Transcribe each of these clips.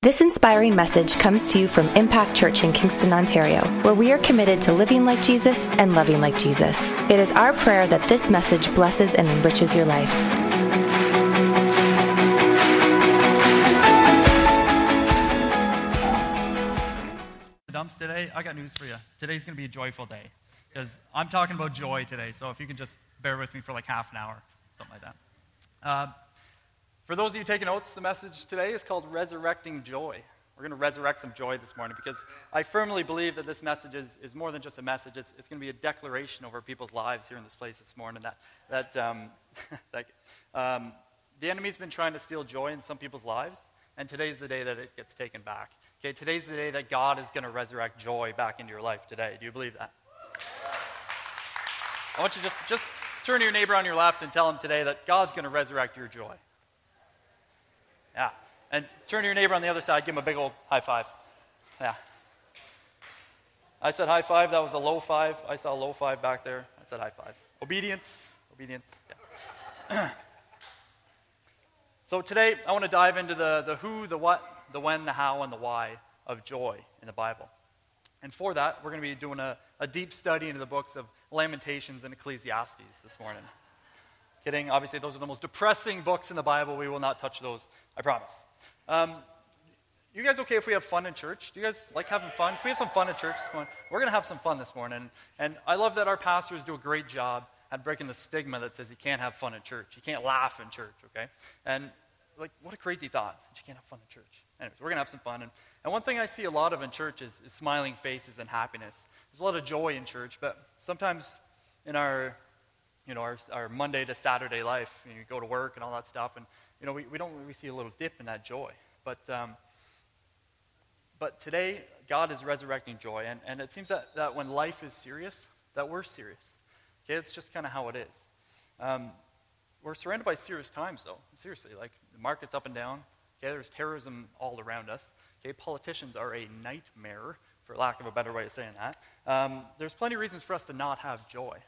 This inspiring message comes to you from Impact Church in Kingston, Ontario, where we are committed to living like Jesus and loving like Jesus. It is our prayer that this message blesses and enriches your life. dumps today, I got news for you. Today's going to be a joyful day because I'm talking about joy today. So if you can just bear with me for like half an hour, something like that. Uh, for those of you taking notes, the message today is called Resurrecting Joy. We're going to resurrect some joy this morning because I firmly believe that this message is, is more than just a message. It's, it's going to be a declaration over people's lives here in this place this morning that, that, um, that um, the enemy's been trying to steal joy in some people's lives, and today's the day that it gets taken back. Okay, today's the day that God is going to resurrect joy back into your life today. Do you believe that? I want you to just, just turn to your neighbor on your left and tell him today that God's going to resurrect your joy. Yeah. And turn to your neighbor on the other side, give him a big old high five. Yeah. I said high five, that was a low five. I saw a low five back there. I said high five. Obedience, obedience. Yeah. so today, I want to dive into the, the who, the what, the when, the how, and the why of joy in the Bible. And for that, we're going to be doing a, a deep study into the books of Lamentations and Ecclesiastes this morning. Kidding. Obviously, those are the most depressing books in the Bible. We will not touch those, I promise. Um, you guys okay if we have fun in church? Do you guys like having fun? Can we have some fun in church this morning? We're going to have some fun this morning. And I love that our pastors do a great job at breaking the stigma that says you can't have fun in church. You can't laugh in church, okay? And, like, what a crazy thought that you can't have fun in church. Anyways, we're going to have some fun. And, and one thing I see a lot of in church is, is smiling faces and happiness. There's a lot of joy in church, but sometimes in our you know, our, our Monday to Saturday life. You, know, you, go to work and all that stuff, and you know, we, we don't we see a little dip in that joy. But um, but today, God is resurrecting joy, and, and it seems that, that when life is serious, that we're serious. Okay, it's just kind of how it is. Um, we're surrounded by serious times, though. Seriously, like the market's up and down. Okay, there's terrorism all around us. Okay, politicians are a nightmare, for lack of a better way of saying that. Um, there's plenty of reasons for us to not have joy.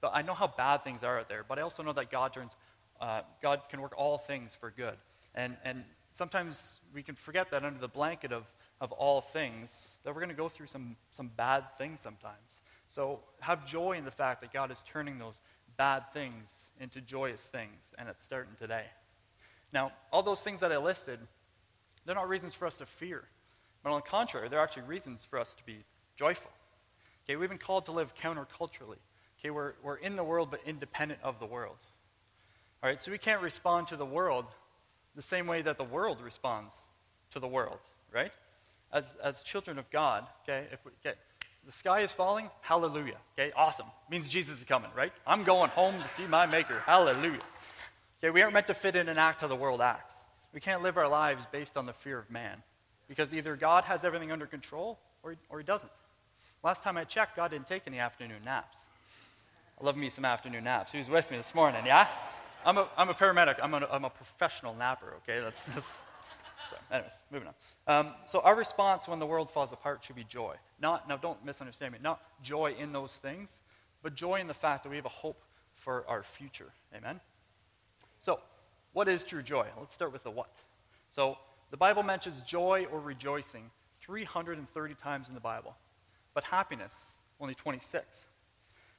But I know how bad things are out there, but I also know that God turns, uh, God can work all things for good. And, and sometimes we can forget that under the blanket of, of all things, that we're going to go through some, some bad things sometimes. So have joy in the fact that God is turning those bad things into joyous things, and it's starting today. Now, all those things that I listed, they're not reasons for us to fear. But on the contrary, they're actually reasons for us to be joyful. Okay, we've been called to live counterculturally. Okay, we're, we're in the world but independent of the world. All right, so we can't respond to the world the same way that the world responds to the world, right? As, as children of God, okay, if we get the sky is falling, hallelujah. Okay, awesome. Means Jesus is coming, right? I'm going home to see my maker. Hallelujah. Okay, we aren't meant to fit in and act how the world acts. We can't live our lives based on the fear of man. Because either God has everything under control or, or he doesn't. Last time I checked, God didn't take any afternoon naps. I love me some afternoon naps. Who's with me this morning? Yeah? I'm a, I'm a paramedic. I'm a, I'm a professional napper, okay? That's, that's so, anyways, moving on. Um, so our response when the world falls apart should be joy. Not, now don't misunderstand me, not joy in those things, but joy in the fact that we have a hope for our future. Amen? So, what is true joy? Let's start with the what. So, the Bible mentions joy or rejoicing 330 times in the Bible, but happiness only 26.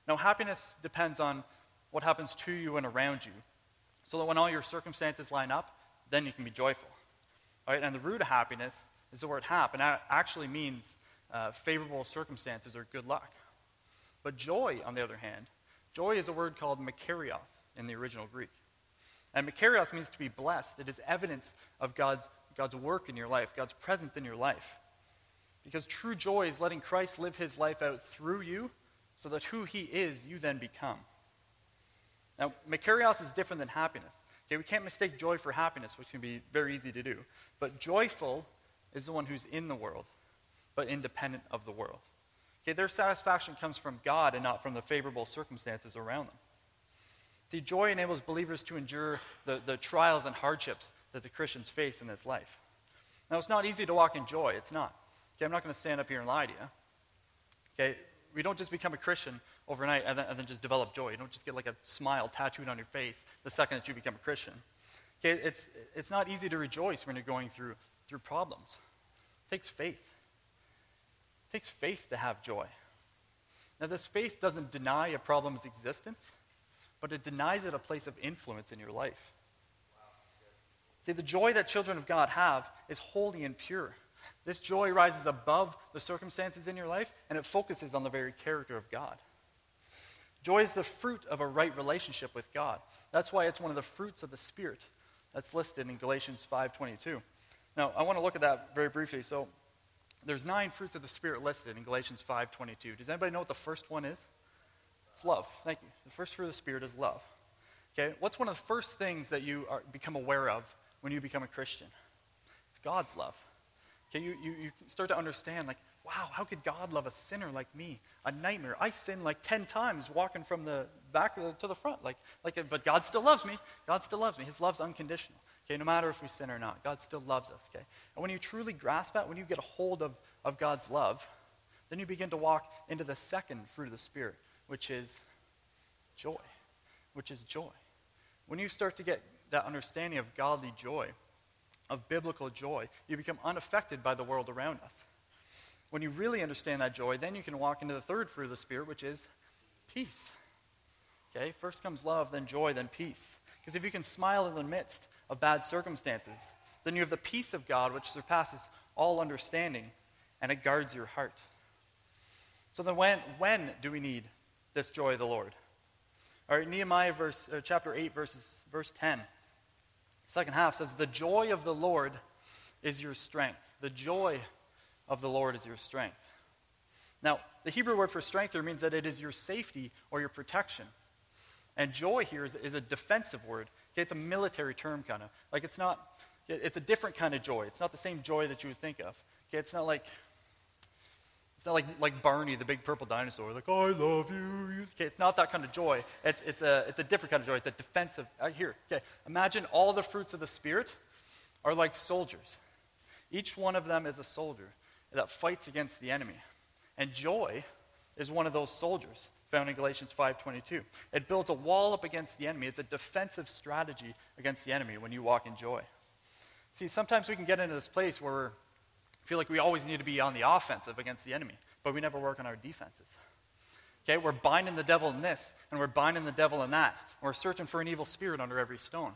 Now, happiness depends on what happens to you and around you, so that when all your circumstances line up, then you can be joyful. All right, and the root of happiness is the word hap, and that actually means uh, favorable circumstances or good luck. But joy, on the other hand, joy is a word called makarios in the original Greek. And makarios means to be blessed. It is evidence of God's, God's work in your life, God's presence in your life. Because true joy is letting Christ live his life out through you so that who he is, you then become. Now, makarios is different than happiness. Okay, we can't mistake joy for happiness, which can be very easy to do. But joyful is the one who's in the world, but independent of the world. Okay, their satisfaction comes from God and not from the favorable circumstances around them. See, joy enables believers to endure the, the trials and hardships that the Christians face in this life. Now, it's not easy to walk in joy. It's not. Okay, I'm not going to stand up here and lie to you. Okay, we don't just become a Christian overnight and then, and then, just develop joy. You don't just get like a smile tattooed on your face the second that you become a Christian. Okay, it's, it's not easy to rejoice when you're going through through problems. It takes faith. It takes faith to have joy. Now, this faith doesn't deny a problem's existence, but it denies it a place of influence in your life. See, the joy that children of God have is holy and pure. This joy rises above the circumstances in your life, and it focuses on the very character of God. Joy is the fruit of a right relationship with God. That's why it's one of the fruits of the Spirit that's listed in Galatians 5:22. Now, I want to look at that very briefly. So, there's nine fruits of the Spirit listed in Galatians 5:22. Does anybody know what the first one is? It's love. Thank you. The first fruit of the Spirit is love. Okay, what's one of the first things that you are, become aware of when you become a Christian? It's God's love. Okay, you, you, you start to understand, like, wow, how could God love a sinner like me? A nightmare. I sin like 10 times walking from the back to the front. Like, like, but God still loves me. God still loves me. His love's unconditional. Okay, no matter if we sin or not, God still loves us. Okay, and when you truly grasp that, when you get a hold of, of God's love, then you begin to walk into the second fruit of the Spirit, which is joy. Which is joy. When you start to get that understanding of godly joy, of biblical joy, you become unaffected by the world around us. When you really understand that joy, then you can walk into the third fruit of the Spirit, which is peace. Okay, first comes love, then joy, then peace. Because if you can smile in the midst of bad circumstances, then you have the peace of God which surpasses all understanding, and it guards your heart. So then, when, when do we need this joy of the Lord? All right, Nehemiah verse, uh, chapter 8, verses, verse 10. Second half says, The joy of the Lord is your strength. The joy of the Lord is your strength. Now, the Hebrew word for strength here means that it is your safety or your protection. And joy here is, is a defensive word. Okay, it's a military term, kind of. Like it's not, it's a different kind of joy. It's not the same joy that you would think of. Okay, it's not like, it's not like, like Barney, the big purple dinosaur, like, I love you. Okay, it's not that kind of joy. It's, it's, a, it's a different kind of joy. It's a defensive. Uh, here, okay, imagine all the fruits of the Spirit are like soldiers. Each one of them is a soldier that fights against the enemy. And joy is one of those soldiers found in Galatians 5:22. It builds a wall up against the enemy. It's a defensive strategy against the enemy when you walk in joy. See, sometimes we can get into this place where we feel like we always need to be on the offensive against the enemy, but we never work on our defenses. Okay, we're binding the devil in this, and we're binding the devil in that. And we're searching for an evil spirit under every stone.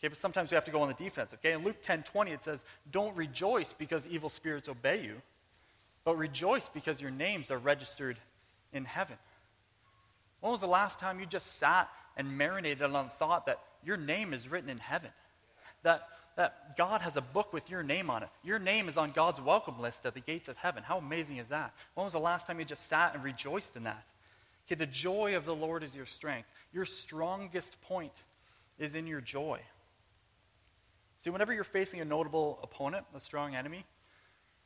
Okay, but sometimes we have to go on the defense. Okay, in Luke 10:20 it says, "Don't rejoice because evil spirits obey you, but rejoice because your names are registered in heaven." When was the last time you just sat and marinated on the thought that your name is written in heaven? That, that God has a book with your name on it. Your name is on God's welcome list at the gates of heaven. How amazing is that? When was the last time you just sat and rejoiced in that? Okay, the joy of the Lord is your strength. Your strongest point is in your joy. See, whenever you're facing a notable opponent, a strong enemy,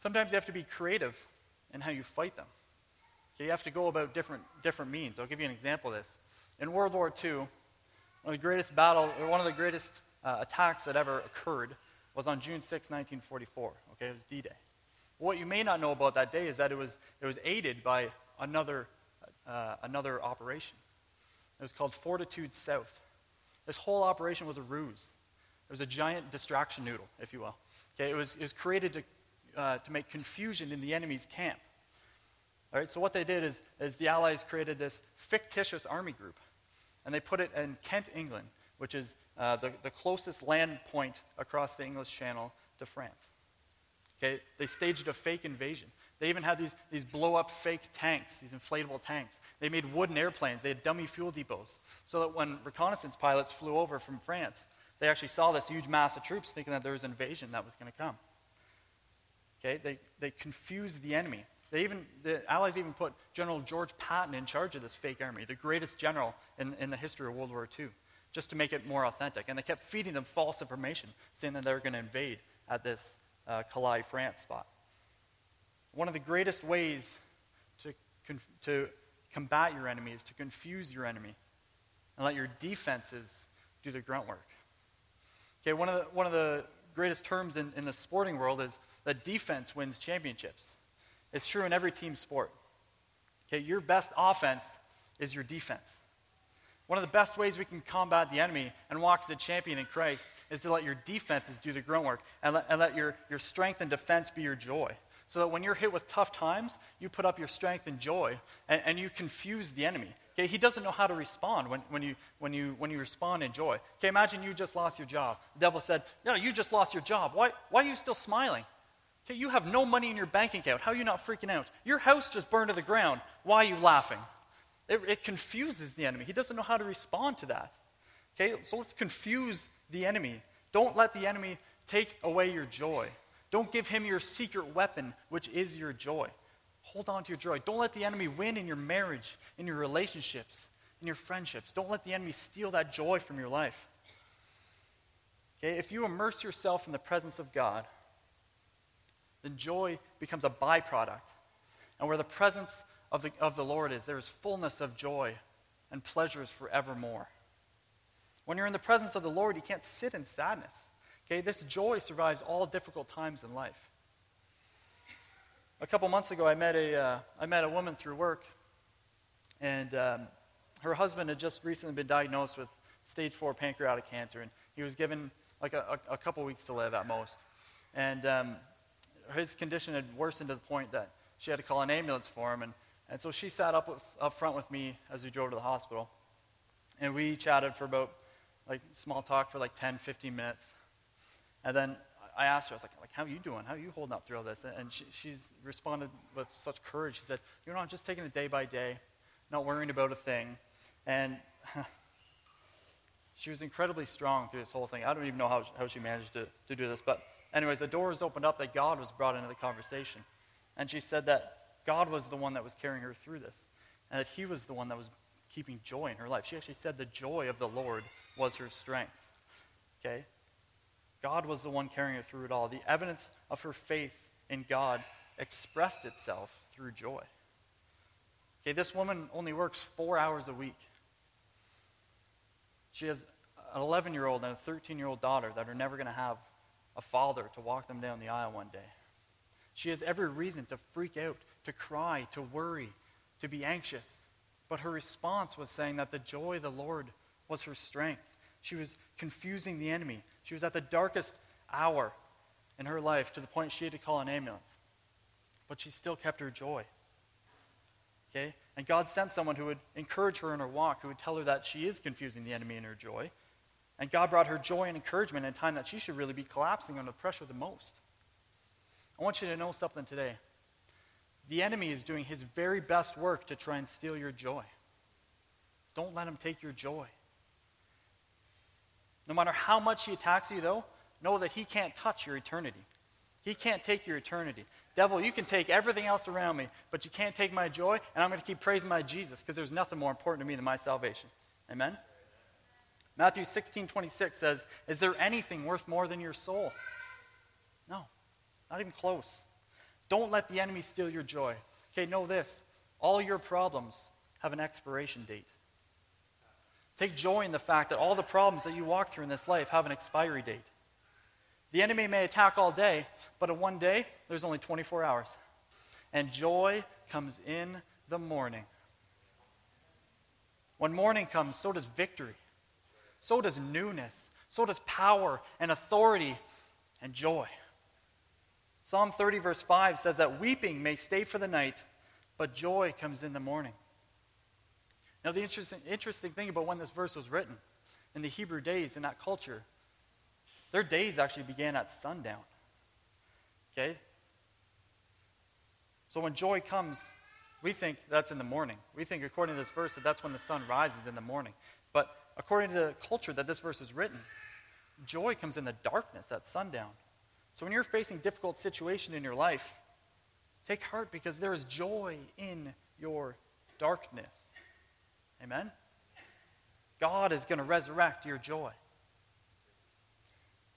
sometimes you have to be creative in how you fight them. Okay, you have to go about different, different means. I'll give you an example of this. In World War II, one of the greatest battle, or one of the greatest uh, attacks that ever occurred was on June 6, 1944. Okay, it was D-Day. What you may not know about that day is that it was, it was aided by another, uh, another operation. It was called Fortitude South. This whole operation was a ruse. It was a giant distraction noodle, if you will. Okay, it was, it was created to, uh, to make confusion in the enemy's camp. All right, so what they did is, is the Allies created this fictitious army group, and they put it in Kent, England, which is uh, the, the closest land point across the English Channel to France. Okay, they staged a fake invasion. They even had these, these blow up fake tanks, these inflatable tanks. They made wooden airplanes. They had dummy fuel depots. So that when reconnaissance pilots flew over from France, they actually saw this huge mass of troops thinking that there was an invasion that was going to come. Okay, they, they confused the enemy. They even, the Allies even put General George Patton in charge of this fake army, the greatest general in, in the history of World War II, just to make it more authentic. And they kept feeding them false information, saying that they were going to invade at this uh, Calais, France spot. One of the greatest ways to, to combat your enemy is to confuse your enemy and let your defenses do the grunt work. Okay, one of the, one of the greatest terms in, in the sporting world is that defense wins championships. It's true in every team sport. Okay, your best offense is your defense. One of the best ways we can combat the enemy and walk as a champion in Christ is to let your defenses do the grunt work and let, and let your, your strength and defense be your joy. So that when you're hit with tough times, you put up your strength and joy and, and you confuse the enemy. Okay, he doesn't know how to respond when, when, you, when, you, when you respond in joy. Okay, imagine you just lost your job. The devil said, No, you just lost your job. Why, why are you still smiling? Okay, you have no money in your bank account. How are you not freaking out? Your house just burned to the ground. Why are you laughing? It, it confuses the enemy. He doesn't know how to respond to that. Okay, so let's confuse the enemy. Don't let the enemy take away your joy. Don't give him your secret weapon, which is your joy. Hold on to your joy. Don't let the enemy win in your marriage, in your relationships, in your friendships. Don't let the enemy steal that joy from your life. Okay, if you immerse yourself in the presence of God, then joy becomes a byproduct. And where the presence of the, of the Lord is, there is fullness of joy and pleasures forevermore. When you're in the presence of the Lord, you can't sit in sadness. Okay, this joy survives all difficult times in life. A couple months ago, I met a, uh, I met a woman through work, and um, her husband had just recently been diagnosed with stage four pancreatic cancer, and he was given like a, a, a couple weeks to live at most. And um, his condition had worsened to the point that she had to call an ambulance for him, and, and so she sat up, with, up front with me as we drove to the hospital, and we chatted for about like small talk for like 10, 15 minutes. And then I asked her, I was like, like how are you doing? How are you holding up through all this? And she, she's responded with such courage. She said, you know, I'm just taking it day by day, not worrying about a thing. And she was incredibly strong through this whole thing. I don't even know how, how she managed to, to do this. But, anyways, the doors opened up that God was brought into the conversation. And she said that God was the one that was carrying her through this, and that He was the one that was keeping joy in her life. She actually said the joy of the Lord was her strength. Okay? God was the one carrying her through it all. The evidence of her faith in God expressed itself through joy. Okay, this woman only works four hours a week. She has an 11 year old and a 13 year old daughter that are never going to have a father to walk them down the aisle one day. She has every reason to freak out, to cry, to worry, to be anxious. But her response was saying that the joy of the Lord was her strength. She was confusing the enemy. She was at the darkest hour in her life to the point she had to call an ambulance. But she still kept her joy. Okay? And God sent someone who would encourage her in her walk, who would tell her that she is confusing the enemy in her joy. And God brought her joy and encouragement in a time that she should really be collapsing under pressure the most. I want you to know something today. The enemy is doing his very best work to try and steal your joy. Don't let him take your joy. No matter how much he attacks you, though, know that he can't touch your eternity. He can't take your eternity. Devil, you can take everything else around me, but you can't take my joy, and I'm going to keep praising my Jesus because there's nothing more important to me than my salvation. Amen? Matthew 16, 26 says, Is there anything worth more than your soul? No, not even close. Don't let the enemy steal your joy. Okay, know this all your problems have an expiration date. Take joy in the fact that all the problems that you walk through in this life have an expiry date. The enemy may attack all day, but in one day, there's only 24 hours. And joy comes in the morning. When morning comes, so does victory. So does newness. So does power and authority and joy. Psalm 30, verse 5 says that weeping may stay for the night, but joy comes in the morning. Now, the interesting, interesting thing about when this verse was written, in the Hebrew days, in that culture, their days actually began at sundown. Okay? So when joy comes, we think that's in the morning. We think, according to this verse, that that's when the sun rises in the morning. But according to the culture that this verse is written, joy comes in the darkness at sundown. So when you're facing difficult situation in your life, take heart because there is joy in your darkness. Amen? God is going to resurrect your joy.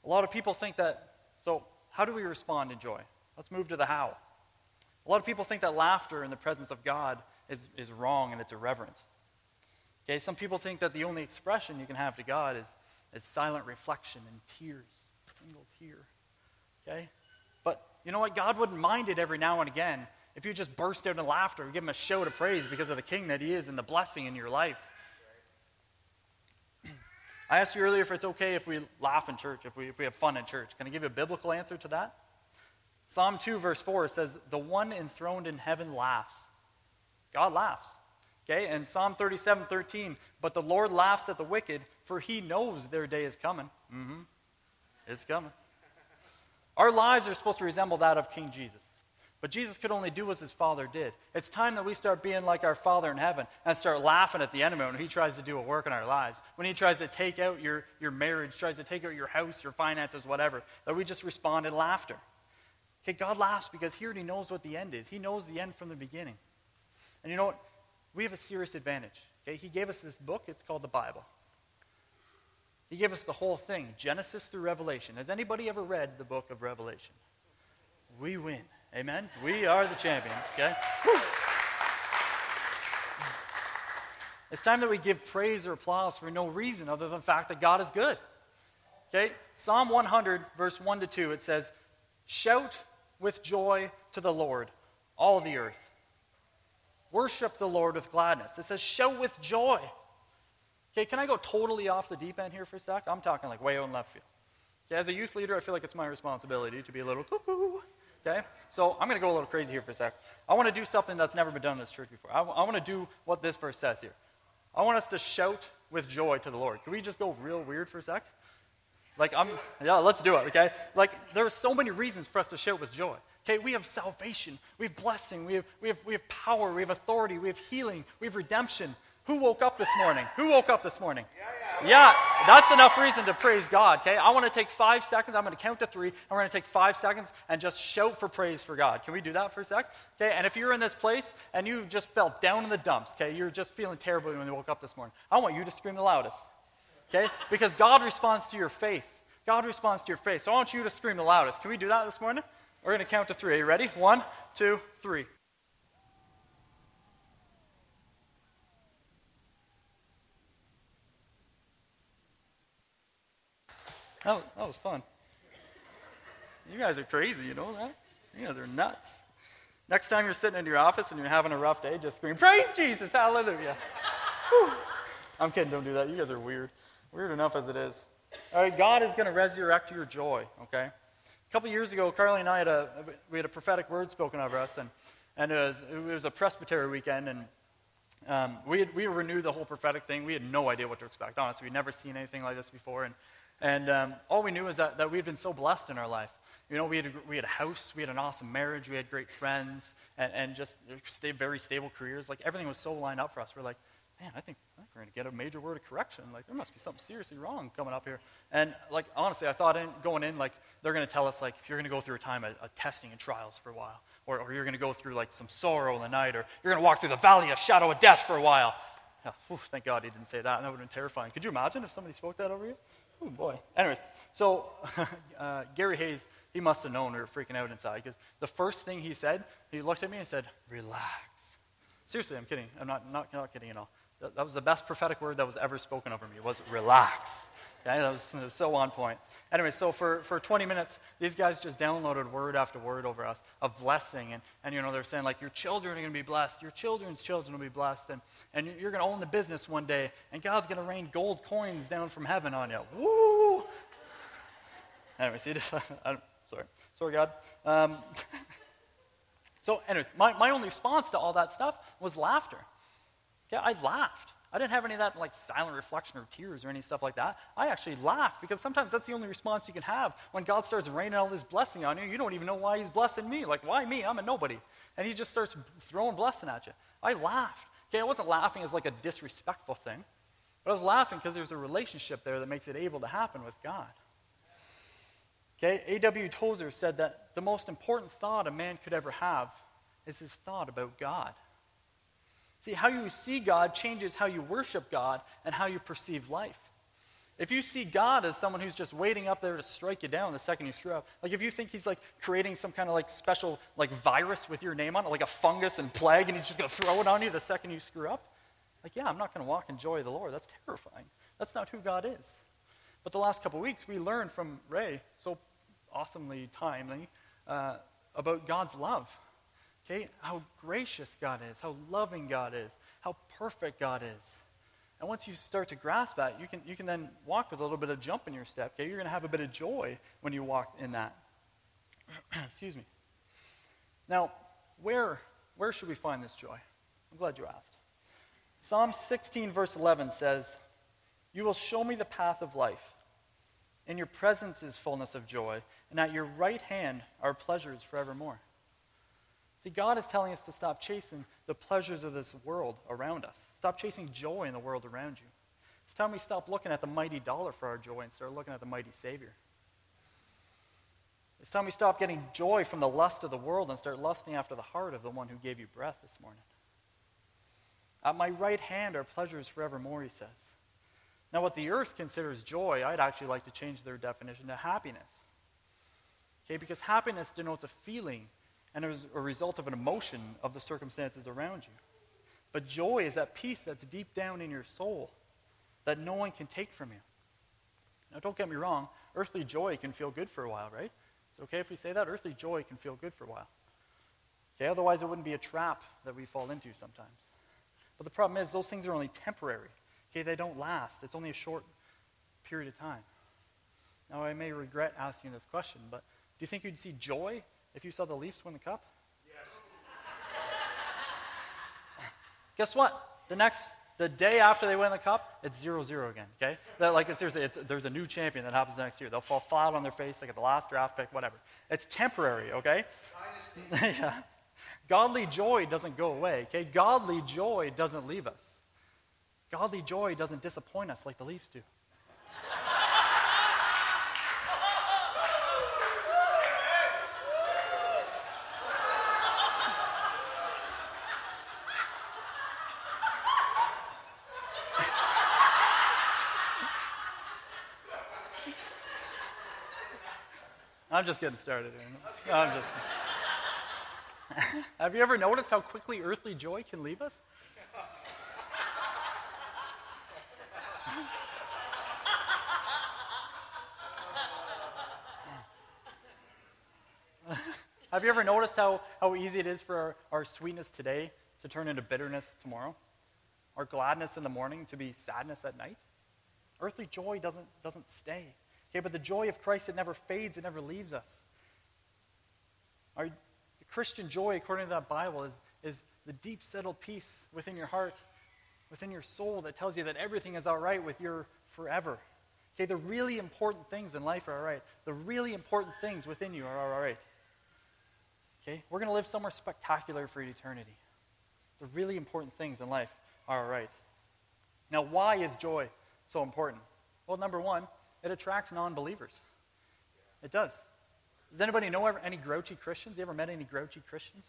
A lot of people think that, so how do we respond in joy? Let's move to the how. A lot of people think that laughter in the presence of God is, is wrong and it's irreverent. Okay, some people think that the only expression you can have to God is, is silent reflection and tears, single tear. Okay? But you know what? God wouldn't mind it every now and again if you just burst out in laughter give him a shout of praise because of the king that he is and the blessing in your life. I asked you earlier if it's okay if we laugh in church, if we, if we have fun in church. Can I give you a biblical answer to that? Psalm 2, verse 4 says, The one enthroned in heaven laughs. God laughs. Okay? And Psalm 37, 13, But the Lord laughs at the wicked, for he knows their day is coming. Mm-hmm. It's coming. Our lives are supposed to resemble that of King Jesus. But Jesus could only do as his Father did. It's time that we start being like our Father in heaven and start laughing at the enemy when he tries to do a work in our lives. When he tries to take out your, your marriage, tries to take out your house, your finances, whatever, that we just respond in laughter. Okay, God laughs because he already knows what the end is. He knows the end from the beginning. And you know what? We have a serious advantage. Okay, he gave us this book, it's called the Bible. He gave us the whole thing, Genesis through Revelation. Has anybody ever read the book of Revelation? We win. Amen? We are the champions, okay? It's time that we give praise or applause for no reason other than the fact that God is good. Okay? Psalm 100, verse 1 to 2, it says, Shout with joy to the Lord, all the earth. Worship the Lord with gladness. It says, Shout with joy. Okay, can I go totally off the deep end here for a sec? I'm talking like way in left field. Okay, as a youth leader, I feel like it's my responsibility to be a little cuckoo Okay? So I'm going to go a little crazy here for a sec. I want to do something that's never been done in this church before. I, want to do what this verse says here. I want us to shout with joy to the Lord. Can we just go real weird for a sec? Like, I'm, yeah, let's do it, okay? Like, there are so many reasons for us to shout with joy. Okay, we have salvation, we have blessing, we have, we, have, we have power, we have authority, we have healing, we have redemption, who woke up this morning? Who woke up this morning? Yeah, yeah. Yeah, that's enough reason to praise God, okay? I want to take five seconds. I'm going to count to three, and we're going to take five seconds and just shout for praise for God. Can we do that for a sec? Okay, and if you're in this place and you just felt down in the dumps, okay, you're just feeling terribly when you woke up this morning, I want you to scream the loudest, okay? Because God responds to your faith. God responds to your faith. So I want you to scream the loudest. Can we do that this morning? We're going to count to three. Are you ready? One, two, three. That, that was fun. You guys are crazy, you know that? You guys are nuts. Next time you're sitting in your office and you're having a rough day, just scream, Praise Jesus, hallelujah. I'm kidding, don't do that. You guys are weird. Weird enough as it is. All right, God is going to resurrect your joy, okay? A couple years ago, Carly and I had a, we had a prophetic word spoken over us, and, and it, was, it was a presbytery weekend, and um, we, had, we renewed the whole prophetic thing. We had no idea what to expect. Honestly, we'd never seen anything like this before, and and um, all we knew is that, that we had been so blessed in our life. You know, we had, a, we had a house, we had an awesome marriage, we had great friends, and, and just stayed very stable careers. Like, everything was so lined up for us. We're like, man, I think, I think we're going to get a major word of correction. Like, there must be something seriously wrong coming up here. And, like, honestly, I thought in, going in, like, they're going to tell us, like, if you're going to go through a time of, of testing and trials for a while, or, or you're going to go through, like, some sorrow in the night, or you're going to walk through the valley of shadow of death for a while. Yeah, whew, thank God he didn't say that. That would have been terrifying. Could you imagine if somebody spoke that over you? Oh, boy. Anyways, so uh, Gary Hayes, he must have known we were freaking out inside because the first thing he said, he looked at me and said, relax. Seriously, I'm kidding. I'm not, not, not kidding at all. That, that was the best prophetic word that was ever spoken over me was relax. Okay, that was, was, so on point. Anyway, so for, for 20 minutes, these guys just downloaded word after word over us of blessing. And, and you know, they're saying, like, your children are going to be blessed. Your children's children will be blessed. And, and you're going to own the business one day. And God's going to rain gold coins down from heaven on you. Woo! Anyway, see this? I'm sorry. Sorry, God. Um, so, anyways, my, my only response to all that stuff was laughter. Yeah, I laughed. I didn't have any of that like silent reflection or tears or any stuff like that. I actually laughed because sometimes that's the only response you can have when God starts raining all this blessing on you. You don't even know why He's blessing me. Like, why me? I'm a nobody. And He just starts throwing blessing at you. I laughed. Okay, I wasn't laughing as like a disrespectful thing, but I was laughing because there's a relationship there that makes it able to happen with God. Okay, A.W. Tozer said that the most important thought a man could ever have is his thought about God. See, how you see God changes how you worship God and how you perceive life. If you see God as someone who's just waiting up there to strike you down the second you screw up, like if you think he's like creating some kind of like special like virus with your name on it, like a fungus and plague, and he's just going to throw it on you the second you screw up, like yeah, I'm not going to walk in joy of the Lord. That's terrifying. That's not who God is. But the last couple weeks, we learned from Ray so awesomely timely uh, about God's love Okay? How gracious God is, how loving God is, how perfect God is. And once you start to grasp that, you can, you can then walk with a little bit of jump in your step. Okay? You're going to have a bit of joy when you walk in that. Excuse me. Now, where, where should we find this joy? I'm glad you asked. Psalm 16, verse 11 says, You will show me the path of life. In your presence is fullness of joy, and at your right hand are pleasures forevermore. See, God is telling us to stop chasing the pleasures of this world around us. Stop chasing joy in the world around you. It's time we stop looking at the mighty dollar for our joy and start looking at the mighty Savior. It's time we stop getting joy from the lust of the world and start lusting after the heart of the one who gave you breath this morning. At my right hand are pleasures forevermore, he says. Now, what the earth considers joy, I'd actually like to change their definition to happiness. Okay, because happiness denotes a feeling and is a result of an emotion of the circumstances around you. But joy is that peace that's deep down in your soul that no one can take from you. Now, don't get me wrong, earthly joy can feel good for a while, right? It's okay if we say that? Earthly joy can feel good for a while. Okay, otherwise, it wouldn't be a trap that we fall into sometimes. But the problem is, those things are only temporary. Okay, they don't last. It's only a short period of time. Now, I may regret asking this question, but do you think you'd see joy if you saw the Leafs win the cup? Yes. Guess what? The next, the day after they win the cup, it's 0 0 again, okay? That, like, seriously, it's, there's a new champion that happens next year. They'll fall flat on their face, like at the last draft pick, whatever. It's temporary, okay? yeah. Godly joy doesn't go away, okay? Godly joy doesn't leave us. Godly joy doesn't disappoint us like the Leafs do. I'm just getting started just. Have you ever noticed how quickly earthly joy can leave us? Have you ever noticed how, how easy it is for our, our sweetness today to turn into bitterness tomorrow? Our gladness in the morning to be sadness at night? Earthly joy doesn't, doesn't stay. Okay, but the joy of Christ, it never fades, it never leaves us. Our, the Christian joy, according to that Bible, is, is the deep settled peace within your heart, within your soul that tells you that everything is all right with your forever. Okay, the really important things in life are all right. The really important things within you are all right. Okay, we're going to live somewhere spectacular for eternity. The really important things in life are all right. Now, why is joy so important? Well, number one, it attracts non believers. It does. Does anybody know any grouchy Christians? You ever met any grouchy Christians?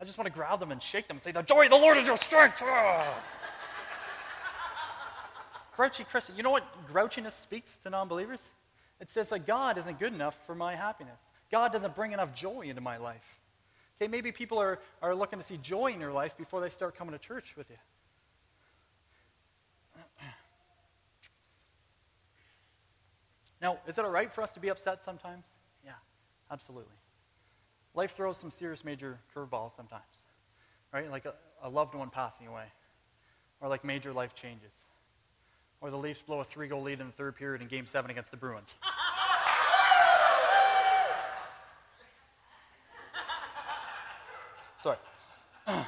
I just want to grab them and shake them and say, The joy of the Lord is your strength. Grouchy Christian. You know what grouchiness speaks to non believers? It says that God isn't good enough for my happiness. God doesn't bring enough joy into my life. Okay, maybe people are, are looking to see joy in your life before they start coming to church with you. Now, is it all right for us to be upset sometimes? Yeah, absolutely. Life throws some serious major curveballs sometimes, right? Like a, a loved one passing away, or like major life changes, or the Leafs blow a three goal lead in the third period in game seven against the Bruins. Sorry. yeah,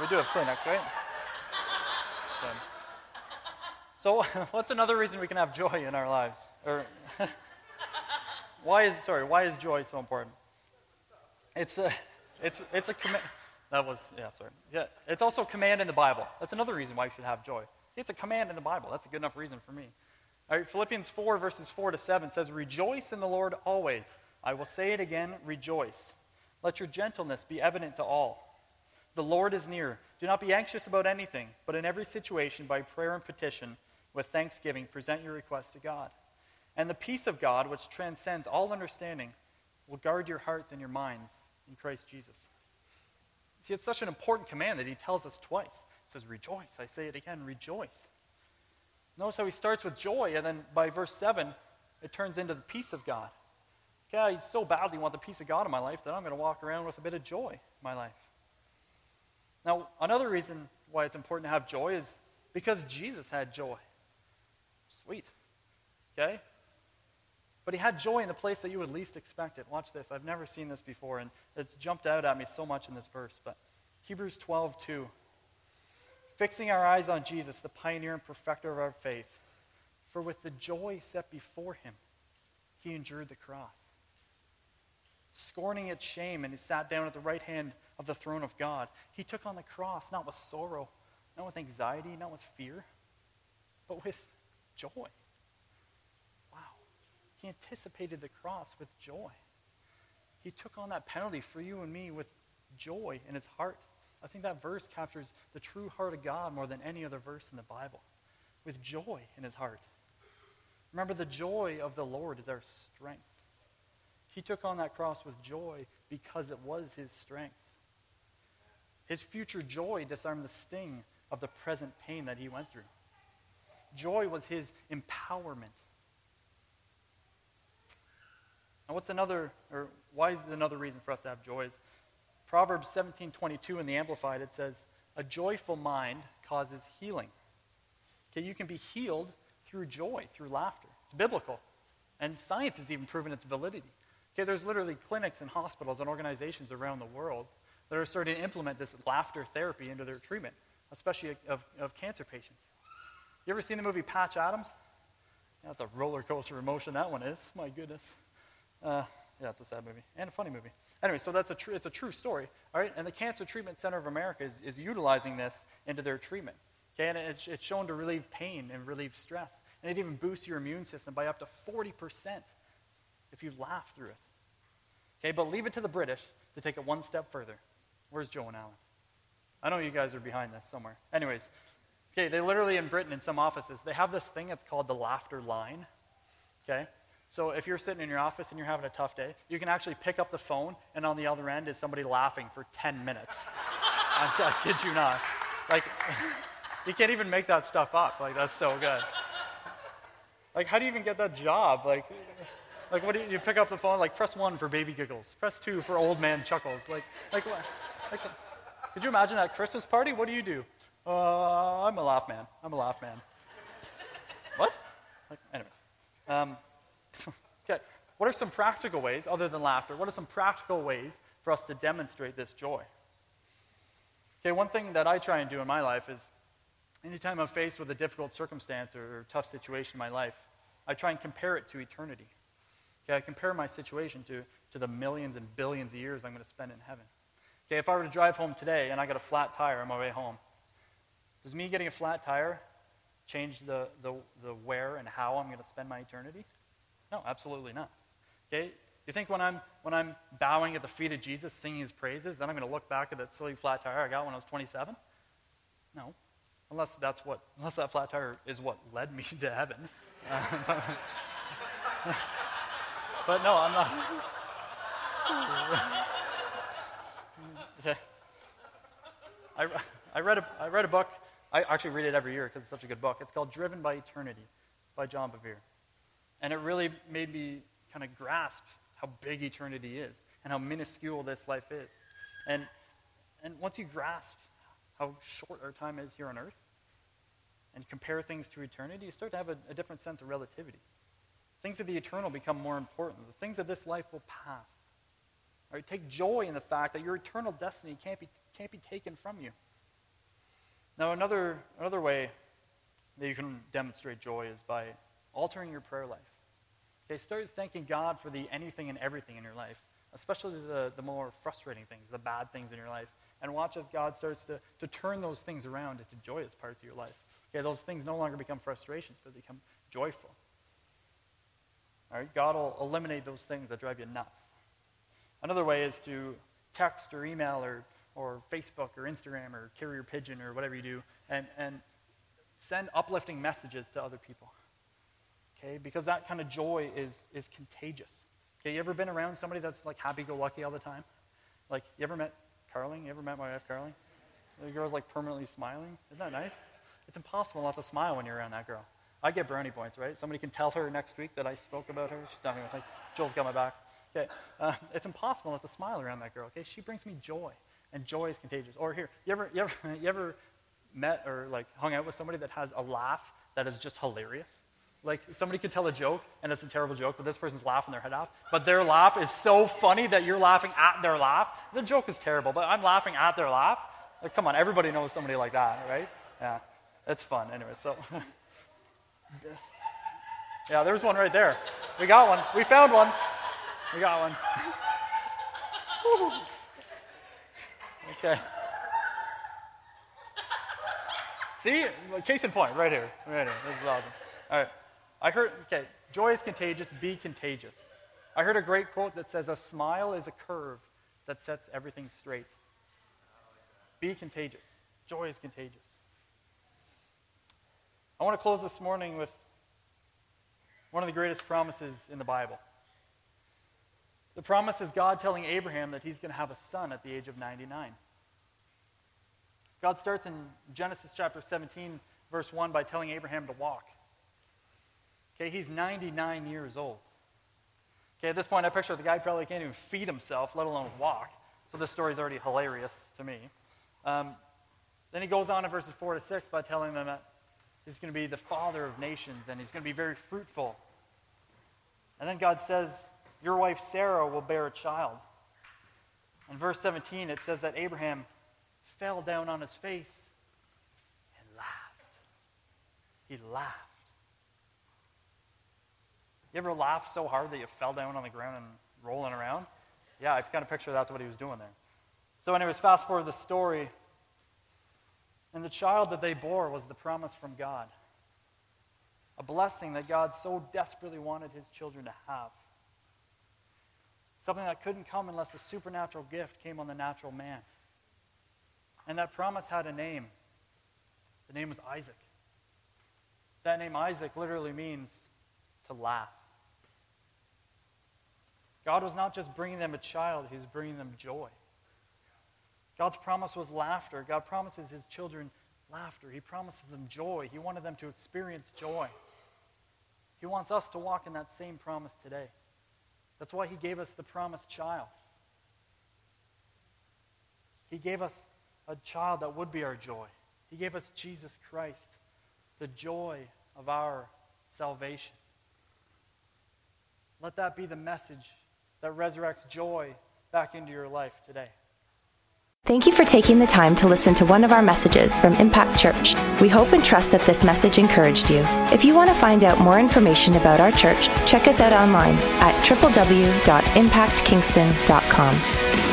we do have Kleenex, right? So, so, what's another reason we can have joy in our lives? Or why is sorry? Why is joy so important? It's a, it's it's a command. That was yeah, sorry. Yeah, it's also a command in the Bible. That's another reason why you should have joy. It's a command in the Bible. That's a good enough reason for me. All right, Philippians 4, verses 4 to 7 says, Rejoice in the Lord always. I will say it again, rejoice. Let your gentleness be evident to all. The Lord is near. Do not be anxious about anything, but in every situation, by prayer and petition, with thanksgiving, present your request to God. And the peace of God, which transcends all understanding, will guard your hearts and your minds in Christ Jesus. See, it's such an important command that he tells us twice. He says, Rejoice. I say it again, rejoice. Notice how he starts with joy, and then by verse 7, it turns into the peace of God. Okay, I so badly want the peace of God in my life that I'm going to walk around with a bit of joy in my life. Now, another reason why it's important to have joy is because Jesus had joy. Sweet. Okay? But he had joy in the place that you would least expect it. Watch this. I've never seen this before, and it's jumped out at me so much in this verse. But Hebrews 12, 2. Fixing our eyes on Jesus, the pioneer and perfecter of our faith. For with the joy set before him, he endured the cross, scorning its shame, and he sat down at the right hand of the throne of God. He took on the cross not with sorrow, not with anxiety, not with fear, but with joy. Wow. He anticipated the cross with joy. He took on that penalty for you and me with joy in his heart. I think that verse captures the true heart of God more than any other verse in the Bible. With joy in his heart. Remember, the joy of the Lord is our strength. He took on that cross with joy because it was his strength. His future joy disarmed the sting of the present pain that he went through. Joy was his empowerment. Now, what's another, or why is another reason for us to have joy? Is Proverbs 17:22 in the Amplified it says, "A joyful mind causes healing." Okay, you can be healed through joy, through laughter. It's biblical, and science has even proven its validity. Okay, there's literally clinics and hospitals and organizations around the world that are starting to implement this laughter therapy into their treatment, especially of, of cancer patients. You ever seen the movie Patch Adams? That's a roller coaster emotion that one is. My goodness. Uh, yeah, it's a sad movie and a funny movie. Anyway, so that's a tr- it's a true story, all right? And the Cancer Treatment Center of America is, is utilizing this into their treatment. Okay, and it's, it's shown to relieve pain and relieve stress. And it even boosts your immune system by up to 40% if you laugh through it. Okay, but leave it to the British to take it one step further. Where's Joe and Alan? I know you guys are behind this somewhere. Anyways, okay, they literally in Britain, in some offices, they have this thing that's called the laughter line. Okay? So if you're sitting in your office and you're having a tough day, you can actually pick up the phone, and on the other end is somebody laughing for 10 minutes. I, I kid you not. Like, you can't even make that stuff up. Like, that's so good. Like, how do you even get that job? Like, like what do you, you pick up the phone? Like, press one for baby giggles. Press two for old man chuckles. Like, like, like could you imagine that Christmas party? What do you do? Uh, I'm a laugh man. I'm a laugh man. what? Like. Um, okay. What are some practical ways, other than laughter, what are some practical ways for us to demonstrate this joy? Okay, one thing that I try and do in my life is anytime I'm faced with a difficult circumstance or, or tough situation in my life, I try and compare it to eternity. Okay, I compare my situation to, to the millions and billions of years I'm going to spend in heaven. Okay, if I were to drive home today and I got a flat tire on my way home, does me getting a flat tire change the, the, the where and how I'm going to spend my eternity? No, absolutely not. Okay? You think when I'm, when I'm bowing at the feet of Jesus, singing his praises, then I'm going to look back at that silly flat tire I got when I was 27? No. Unless that's what, unless that flat tire is what led me to heaven. But, but no, I'm not. okay. I, I, read a, I read a book I actually read it every year because it's such a good book. It's called Driven by Eternity by John Bevere. And it really made me kind of grasp how big eternity is and how minuscule this life is. And, and once you grasp how short our time is here on earth and compare things to eternity, you start to have a, a different sense of relativity. Things of the eternal become more important. The things of this life will pass. All right, take joy in the fact that your eternal destiny can't be, can't be taken from you. Now, another, another way that you can demonstrate joy is by altering your prayer life. Okay, start thanking God for the anything and everything in your life, especially the, the more frustrating things, the bad things in your life. And watch as God starts to, to turn those things around into joyous parts of your life. Okay, those things no longer become frustrations, but they become joyful. All right, God will eliminate those things that drive you nuts. Another way is to text or email or or Facebook or Instagram or carrier pigeon or whatever you do and, and send uplifting messages to other people. Okay? Because that kind of joy is, is contagious. Okay, you ever been around somebody that's like happy go lucky all the time? Like, you ever met Carling? You ever met my wife, Carling? The girl's like permanently smiling. Isn't that nice? It's impossible not to smile when you're around that girl. I get brownie points, right? Somebody can tell her next week that I spoke about her. She's down here. Thanks. Joel's got my back. Okay. Uh, it's impossible not to smile around that girl. Okay. She brings me joy. And joy is contagious. Or here, you ever, you ever, you ever met or like hung out with somebody that has a laugh that is just hilarious? Like somebody could tell a joke and it's a terrible joke, but this person's laughing their head off. But their laugh is so funny that you're laughing at their laugh. The joke is terrible, but I'm laughing at their laugh. Like, come on, everybody knows somebody like that, right? Yeah, it's fun. Anyway, so yeah, there's one right there. We got one. We found one. We got one. okay. See, case in point, right here, right here. This is awesome. All right. I heard, okay, joy is contagious, be contagious. I heard a great quote that says, A smile is a curve that sets everything straight. Be contagious. Joy is contagious. I want to close this morning with one of the greatest promises in the Bible. The promise is God telling Abraham that he's going to have a son at the age of 99. God starts in Genesis chapter 17, verse 1, by telling Abraham to walk. Okay, he's 99 years old. Okay, at this point, I picture the guy probably can't even feed himself, let alone walk. So this story is already hilarious to me. Um, then he goes on in verses 4 to 6 by telling them that he's going to be the father of nations and he's going to be very fruitful. And then God says, Your wife Sarah will bear a child. In verse 17, it says that Abraham fell down on his face and laughed. He laughed. You ever laugh so hard that you fell down on the ground and rolling around? Yeah, I kind of picture that's what he was doing there. So, anyways, fast forward the story. And the child that they bore was the promise from God. A blessing that God so desperately wanted his children to have. Something that couldn't come unless the supernatural gift came on the natural man. And that promise had a name. The name was Isaac. That name, Isaac, literally means to laugh. God was not just bringing them a child, He was bringing them joy. God's promise was laughter. God promises His children laughter. He promises them joy. He wanted them to experience joy. He wants us to walk in that same promise today. That's why He gave us the promised child. He gave us a child that would be our joy. He gave us Jesus Christ, the joy of our salvation. Let that be the message that resurrects joy back into your life today. Thank you for taking the time to listen to one of our messages from Impact Church. We hope and trust that this message encouraged you. If you want to find out more information about our church, check us out online at www.impactkingston.com.